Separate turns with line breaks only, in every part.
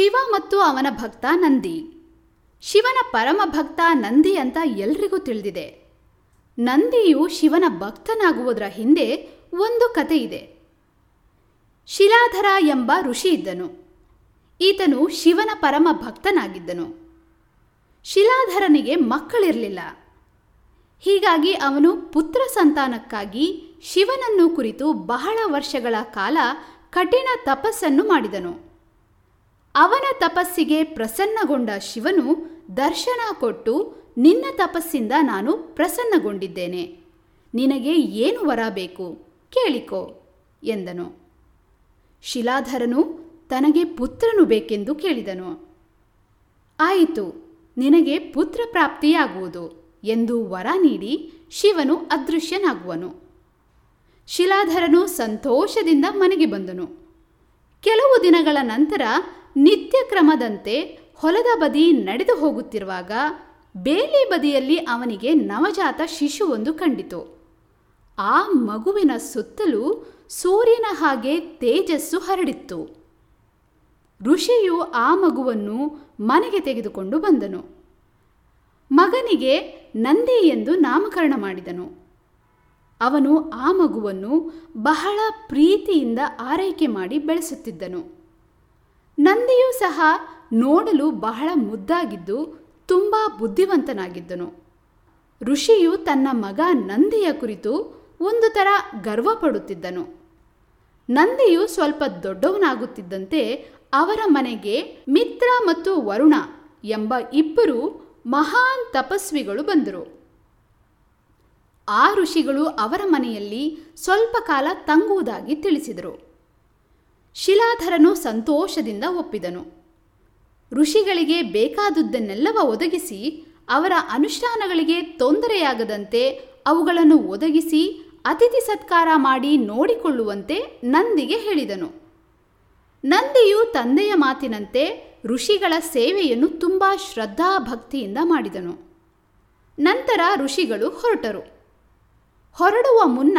ಶಿವ ಮತ್ತು ಅವನ ಭಕ್ತ ನಂದಿ. ಶಿವನ ಪರಮ ಭಕ್ತ ನಂದಿ ಅಂತ ಎಲ್ರಿಗೂ ತಿಳಿದಿದೆ. ನಂದಿಯು ಶಿವನ ಭಕ್ತನಾಗುವುದರ ಹಿಂದೆ ಒಂದು ಕತೆ ಇದೆ. ಶಿಲಾಧರ ಎಂಬ ಋಷಿ ಇದ್ದನು. ಈತನು ಶಿವನ ಪರಮ ಭಕ್ತನಾಗಿದ್ದನು. ಶಿಲಾಧರನಿಗೆ ಮಕ್ಕಳಿರಲಿಲ್ಲ. ಹೀಗಾಗಿ ಅವನು ಪುತ್ರ ಸಂತಾನಕ್ಕಾಗಿ ಶಿವನನ್ನು ಕುರಿತು ಬಹಳ ವರ್ಷಗಳ ಕಾಲ ಕಠಿಣ ತಪಸ್ಸನ್ನು ಮಾಡಿದನು. ಅವನ ತಪಸ್ಸಿಗೆ ಪ್ರಸನ್ನಗೊಂಡ ಶಿವನು ದರ್ಶನ ಕೊಟ್ಟು, ನಿನ್ನ ತಪಸ್ಸಿಂದ ನಾನು ಪ್ರಸನ್ನಗೊಂಡಿದ್ದೇನೆ. ನಿನಗೆ ಏನು ವರ ಬೇಕು? ಕೇಳಿಕೋ, ಎಂದನು. ಶಿಲಾಧರನು ತನಗೆ ಪುತ್ರನು ಬೇಕೆಂದು ಕೇಳಿದನು. ಆಯಿತು, ನಿನಗೆ ಪುತ್ರ ಪ್ರಾಪ್ತಿಯಾಗುವುದು ಎಂದು ವರ ನೀಡಿ ಶಿವನು ಅದೃಶ್ಯನಾಗುವನು. ಶಿಲಾಧರನು ಸಂತೋಷದಿಂದ ಮನೆಗೆ ಬಂದನು. ಕೆಲವು ದಿನಗಳ ನಂತರ ನಿತ್ಯ ಕ್ರಮದಂತೆ ಹೊಲದ ಬದಿ ನಡೆದು ಹೋಗುತ್ತಿರುವಾಗ ಬೇಲಿ ಬದಿಯಲ್ಲಿ ಅವನಿಗೆ ನವಜಾತ ಶಿಶುವೊಂದು ಕಂಡಿತು. ಆ ಮಗುವಿನ ಸುತ್ತಲೂ ಸೂರ್ಯನ ಹಾಗೆ ತೇಜಸ್ಸು ಹರಡಿತ್ತು. ಋಷಿಯು ಆ ಮಗುವನ್ನು ಮನೆಗೆ ತೆಗೆದುಕೊಂಡು ಬಂದನು. ಮಗನಿಗೆ ನಂದಿ ಎಂದು ನಾಮಕರಣ ಮಾಡಿದನು. ಅವನು ಆ ಮಗುವನ್ನು ಬಹಳ ಪ್ರೀತಿಯಿಂದ ಆರೈಕೆ ಮಾಡಿ ಬೆಳೆಸುತ್ತಿದ್ದನು. ನಂದಿಯೂ ಸಹ ನೋಡಲು ಬಹಳ ಮುದ್ದಾಗಿದ್ದು ತುಂಬ ಬುದ್ಧಿವಂತನಾಗಿದ್ದನು. ಋಷಿಯು ತನ್ನ ಮಗ ನಂದಿಯ ಕುರಿತು ಒಂದು ಥರ ಗರ್ವಪಡುತ್ತಿದ್ದನು. ನಂದಿಯು ಸ್ವಲ್ಪ ದೊಡ್ಡವನಾಗುತ್ತಿದ್ದಂತೆ ಅವರ ಮನೆಗೆ ಮಿತ್ರ ಮತ್ತು ವರುಣ ಎಂಬ ಇಬ್ಬರು ಮಹಾನ್ ತಪಸ್ವಿಗಳು ಬಂದರು. ಆ ಋಷಿಗಳು ಅವರ ಮನೆಯಲ್ಲಿ ಸ್ವಲ್ಪ ಕಾಲ ತಂಗುವುದಾಗಿ ತಿಳಿಸಿದರು. ಶಿಲಾಧರನು ಸಂತೋಷದಿಂದ ಒಪ್ಪಿದನು. ಋಷಿಗಳಿಗೆ ಬೇಕಾದುದನ್ನೆಲ್ಲವ ಒದಗಿಸಿ, ಅವರ ಅನುಷ್ಠಾನಗಳಿಗೆ ತೊಂದರೆಯಾಗದಂತೆ ಅವುಗಳನ್ನು ಒದಗಿಸಿ ಅತಿಥಿ ಸತ್ಕಾರ ಮಾಡಿ ನೋಡಿಕೊಳ್ಳುವಂತೆ ನಂದಿಗೆ ಹೇಳಿದನು. ನಂದಿಯು ತಂದೆಯ ಮಾತಿನಂತೆ ಋಷಿಗಳ ಸೇವೆಯನ್ನು ತುಂಬ ಶ್ರದ್ಧಾಭಕ್ತಿಯಿಂದ ಮಾಡಿದನು. ನಂತರ ಋಷಿಗಳು ಹೊರಟರು. ಹೊರಡುವ ಮುನ್ನ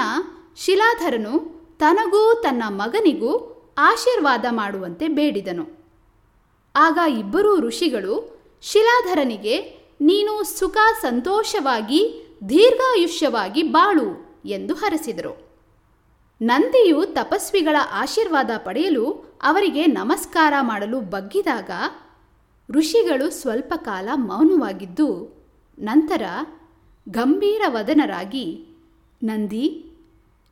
ಶಿಲಾಧರನು ತನಗೂ ತನ್ನ ಮಗನಿಗೂ ಆಶೀರ್ವಾದ ಮಾಡುವಂತೆ ಬೇಡಿದನು. ಆಗ ಇಬ್ಬರೂ ಋಷಿಗಳು, ಶಿಲಾಧರನಿಗೆ, ನೀನು ಸುಖ ಸಂತೋಷವಾಗಿ, ದೀರ್ಘಾಯುಷ್ಯವಾಗಿ ಬಾಳು ಎಂದು ಹರಸಿದರು. ನಂದಿಯು ತಪಸ್ವಿಗಳ ಆಶೀರ್ವಾದ ಪಡೆಯಲು ಅವರಿಗೆ ನಮಸ್ಕಾರ ಮಾಡಲು ಬಗ್ಗಿದಾಗ ಋಷಿಗಳು ಸ್ವಲ್ಪ ಕಾಲ ಮೌನವಾಗಿದ್ದು ನಂತರ ಗಂಭೀರ ವದನರಾಗಿ, ನಂದಿ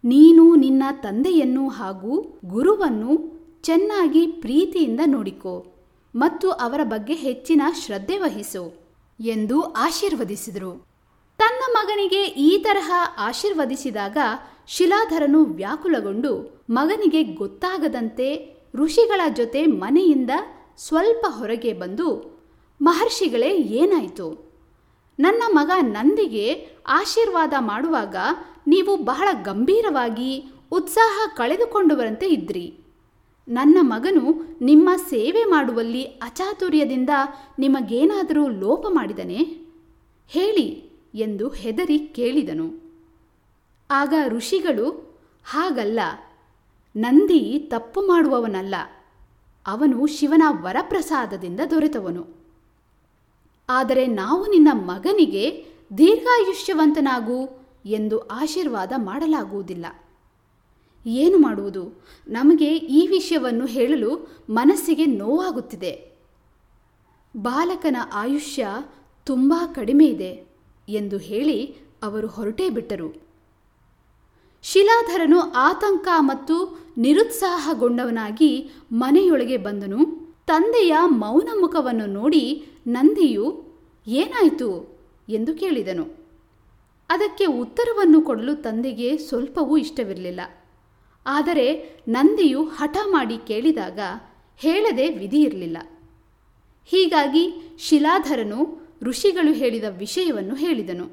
ನೀನು ನಿನ್ನ ತಂದೆಯನ್ನು ಹಾಗೂ ಗುರುವನ್ನು ಚೆನ್ನಾಗಿ ಪ್ರೀತಿಯಿಂದ ನೋಡಿಕೋ ಮತ್ತು ಅವರ ಬಗ್ಗೆ ಹೆಚ್ಚಿನ ಶ್ರದ್ಧೆ ವಹಿಸು ಎಂದು ಆಶೀರ್ವದಿಸಿದರು. ತನ್ನ ಮಗನಿಗೆ ಈ ತರಹ ಆಶೀರ್ವದಿಸಿದಾಗ ಶಿಲಾಧರನು ವ್ಯಾಕುಲಗೊಂಡು ಮಗನಿಗೆ ಗೊತ್ತಾಗದಂತೆ ಋಷಿಗಳ ಜೊತೆ ಮನೆಯಿಂದ ಸ್ವಲ್ಪ ಹೊರಗೆ ಬಂದು ಮಹರ್ಷಿಗಳೇ ಏನಾಯಿತು? ನನ್ನ ಮಗ ನಂದಿಗೆ ಆಶೀರ್ವಾದ ಮಾಡುವಾಗ ನೀವು ಬಹಳ ಗಂಭೀರವಾಗಿ ಉತ್ಸಾಹ ಕಳೆದುಕೊಂಡವರಂತೆ ಇದ್ರಿ ನನ್ನ ಮಗನು ನಿಮ್ಮ ಸೇವೆ ಮಾಡುವಲ್ಲಿ ಅಚಾತುರ್ಯದಿಂದ ನಿಮಗೇನಾದರೂ ಲೋಪ ಮಾಡಿದನೆ? ಹೇಳಿ ಎಂದು ಹೆದರಿ ಕೇಳಿದನು. ಆಗ ಋಷಿಗಳು, ಹಾಗಲ್ಲ, ನಂದಿ ತಪ್ಪು ಮಾಡುವವನಲ್ಲ, ಅವನು ಶಿವನ ವರಪ್ರಸಾದದಿಂದ ದೊರೆತವನು. ಆದರೆ ನಾವು ನಿನ್ನ ಮಗನಿಗೆ ದೀರ್ಘಾಯುಷ್ಯವಂತನಾಗು ಎಂದು ಆಶೀರ್ವಾದ ಮಾಡಲಾಗುವುದಿಲ್ಲ. ಏನು ಮಾಡುವುದು? ನಮಗೆ ಈ ವಿಷಯವನ್ನು ಹೇಳಲು ಮನಸ್ಸಿಗೆ ನೋವಾಗುತ್ತಿದೆ. ಬಾಲಕನ ಆಯುಷ್ಯ ತುಂಬ ಕಡಿಮೆ ಇದೆ ಎಂದು ಹೇಳಿ ಅವರು ಹೊರಟೇ ಬಿಟ್ಟರು. ಶಿಲಾಧರನು ಆತಂಕ ಮತ್ತು ನಿರುತ್ಸಾಹಗೊಂಡವನಾಗಿ ಮನೆಯೊಳಗೆ ಬಂದನು. ತಂದೆಯ ಮೌನ ಮುಖವನ್ನು ನೋಡಿ ನಂದಿಯು ಏನಾಯಿತು ಎಂದು ಕೇಳಿದನು. ಅದಕ್ಕೆ ಉತ್ತರವನ್ನು ಕೊಡಲು ತಂದೆಗೆ ಸ್ವಲ್ಪವೂ ಇಷ್ಟವಿರಲಿಲ್ಲ. ಆದರೆ ನಂದಿಯು ಹಠ ಮಾಡಿ ಕೇಳಿದಾಗ ಹೇಳದೆ ವಿಧಿ ಇರಲಿಲ್ಲ ಹೀಗಾಗಿ ಶಿಲಾಧರನು ಋಷಿಗಳು ಹೇಳಿದ ವಿಷಯವನ್ನು ಹೇಳಿದನು.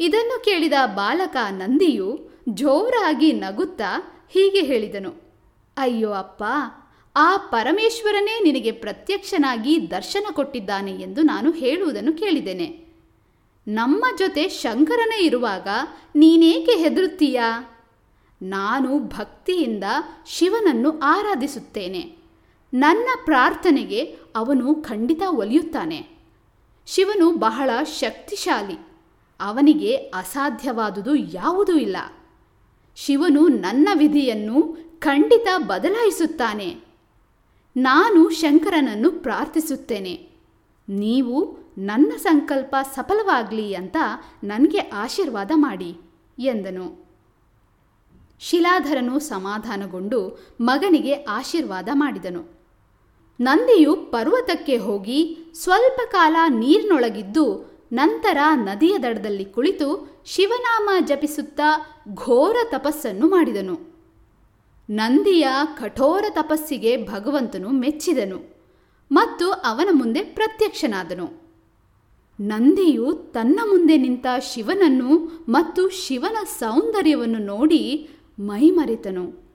ಇದನ್ನು ಕೇಳಿದ ಬಾಲಕ ನಂದಿಯು ಜೋರಾಗಿ ನಗುತ್ತಾ ಹೀಗೆ ಹೇಳಿದನು. ಅಯ್ಯೋ ಅಪ್ಪ ಆ ಪರಮೇಶ್ವರನೇ ನಿನಗೆ ಪ್ರತ್ಯಕ್ಷನಾಗಿ ದರ್ಶನ ಕೊಟ್ಟಿದ್ದಾನೆ ಎಂದು ನಾನು ಹೇಳುವುದನ್ನು ಕೇಳಿದ್ದೇನೆ. ನಮ್ಮ ಜೊತೆ ಶಂಕರನೇ ಇರುವಾಗ ನೀನೇಕೆ ಹೆದರುತ್ತೀಯಾ? ನಾನು ಭಕ್ತಿಯಿಂದ ಶಿವನನ್ನು ಆರಾಧಿಸುತ್ತೇನೆ. ನನ್ನ ಪ್ರಾರ್ಥನೆಗೆ ಅವನು ಖಂಡಿತ ಒಲಿಯುತ್ತಾನೆ. ಶಿವನು ಬಹಳ ಶಕ್ತಿಶಾಲಿ. ಅವನಿಗೆ ಅಸಾಧ್ಯವಾದುದು ಯಾವುದೂ ಇಲ್ಲ. ಶಿವನು ನನ್ನ ವಿಧಿಯನ್ನು ಖಂಡಿತ ಬದಲಾಯಿಸುತ್ತಾನೆ. ನಾನು ಶಂಕರನನ್ನು ಪ್ರಾರ್ಥಿಸುತ್ತೇನೆ. ನೀವು ನನ್ನ ಸಂಕಲ್ಪ ಸಫಲವಾಗಲಿ ಅಂತ ನನಗೆ ಆಶೀರ್ವಾದ ಮಾಡಿ, ಎಂದನು. ಶಿಲಾಧರನು ಸಮಾಧಾನಗೊಂಡು ಮಗನಿಗೆ ಆಶೀರ್ವಾದ ಮಾಡಿದನು. ನಂದಿಯು ಪರ್ವತಕ್ಕೆ ಹೋಗಿ ಸ್ವಲ್ಪ ಕಾಲ ನೀರಿನೊಳಗಿದ್ದು ನಂತರ ನದಿಯ ದಡದಲ್ಲಿ ಕುಳಿತು ಶಿವನಾಮ ಜಪಿಸುತ್ತಾ ಘೋರ ತಪಸ್ಸನ್ನು ಮಾಡಿದನು. ನಂದಿಯ ಕಠೋರ ತಪಸ್ಸಿಗೆ ಭಗವಂತನು ಮೆಚ್ಚಿದನು ಮತ್ತು ಅವನ ಮುಂದೆ ಪ್ರತ್ಯಕ್ಷನಾದನು. ನಂದಿಯು ತನ್ನ ಮುಂದೆ ನಿಂತ ಶಿವನನ್ನು ಮತ್ತು ಶಿವನ ಸೌಂದರ್ಯವನ್ನು ನೋಡಿ ಮೈಮರೆತನು.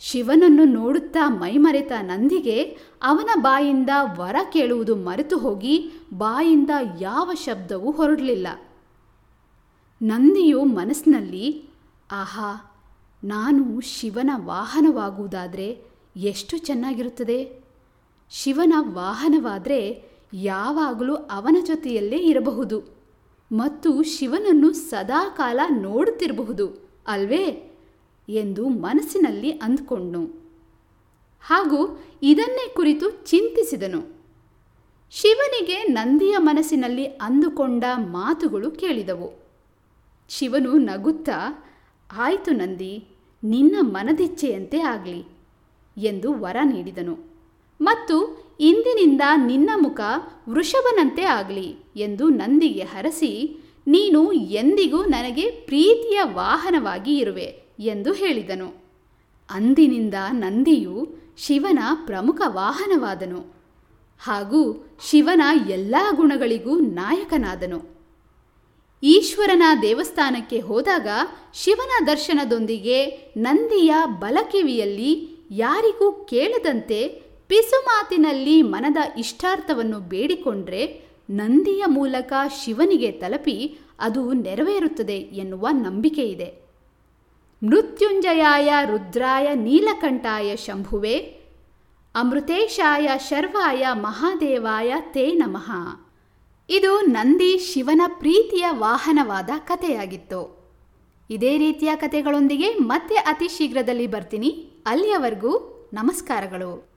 ಶಿವನನ್ನು ನೋಡುತ್ತಾ ಮೈಮರೆತ ನಂದಿಗೆ ಅವನ ಬಾಯಿಂದ ವರ ಕೇಳುವುದು ಮರೆತು ಹೋಗಿ ಬಾಯಿಂದ ಯಾವ ಶಬ್ದವೂ ಹೊರಡಲಿಲ್ಲ. ನಂದಿಯು ಮನಸ್ಸಿನಲ್ಲಿ, ಆಹಾ ನಾನು ಶಿವನ ವಾಹನವಾಗುವುದಾದರೆ ಎಷ್ಟು ಚೆನ್ನಾಗಿರುತ್ತದೆ? ಶಿವನ ವಾಹನವಾದರೆ ಯಾವಾಗಲೂ ಅವನ ಜೊತೆಯಲ್ಲೇ ಇರಬಹುದು ಮತ್ತು ಶಿವನನ್ನು ಸದಾಕಾಲ ನೋಡುತ್ತಿರಬಹುದು, ಅಲ್ವೇ? ಎಂದು ಮನಸ್ಸಿನಲ್ಲಿ ಅಂದ್ಕೊಂಡನು. ಹಾಗೂ ಇದನ್ನೇ ಕುರಿತು ಚಿಂತಿಸಿದನು. ಶಿವನಿಗೆ ನಂದಿಯ ಮನಸ್ಸಿನಲ್ಲಿ ಅಂದುಕೊಂಡ ಮಾತುಗಳು ಕೇಳಿದವು. ಶಿವನು ನಗುತ್ತಾ, ಆಯಿತು ನಂದಿ ನಿನ್ನ ಮನದಿಚ್ಛೆಯಂತೆ ಆಗಲಿ ಎಂದು ವರ ನೀಡಿದನು. ಮತ್ತು ಇಂದಿನಿಂದ ನಿನ್ನ ಮುಖ ವೃಷಭನಂತೆ ಆಗಲಿ ಎಂದು ನಂದಿಗೆ ಹರಸಿ, ನೀನು ಎಂದಿಗೂ ನನಗೆ ಪ್ರೀತಿಯ ವಾಹನವಾಗಿ ಇರುವೆ ಎಂದು ಹೇಳಿದನು. ಅಂದಿನಿಂದ ನಂದಿಯು ಶಿವನ ಪ್ರಮುಖ ವಾಹನವಾದನು ಹಾಗೂ ಶಿವನ ಎಲ್ಲ ಗುಣಗಳಿಗೂ ನಾಯಕನಾದನು. ಈಶ್ವರನ ದೇವಸ್ಥಾನಕ್ಕೆ ಹೋದಾಗ ಶಿವನ ದರ್ಶನದೊಂದಿಗೆ ನಂದಿಯ ಬಲಕಿವಿಯಲ್ಲಿ ಯಾರಿಗೂ ಕೇಳದಂತೆ ಪಿಸುಮಾತಿನಲ್ಲಿ ಮನದ ಇಷ್ಟಾರ್ಥವನ್ನು ಬೇಡಿಕೊಂಡ್ರೆ ನಂದಿಯ ಮೂಲಕ ಶಿವನಿಗೆ ತಲುಪಿ ಅದು ನೆರವೇರುತ್ತದೆ ಎನ್ನುವ ನಂಬಿಕೆ ಇದೆ. ಮೃತ್ಯುಂಜಯಾಯ ರುದ್ರಾಯ ನೀಲಕಂಠಾಯ ಶಂಭುವೆ. ಅಮೃತೇಶಾಯ ಶರ್ವಾಯ ಮಹಾದೇವಾಯ ತೇ ನಮಃ. ಇದು ನಂದಿ ಶಿವನ ಪ್ರೀತಿಯ ವಾಹನವಾದ ಕಥೆಯಾಗಿತ್ತು. ಇದೇ ರೀತಿಯ ಕಥೆಗಳೊಂದಿಗೆ ಮತ್ತೆ ಅತಿ ಶೀಘ್ರದಲ್ಲಿ ಬರ್ತೀನಿ. ಅಲ್ಲಿಯವರೆಗೂ ನಮಸ್ಕಾರಗಳು.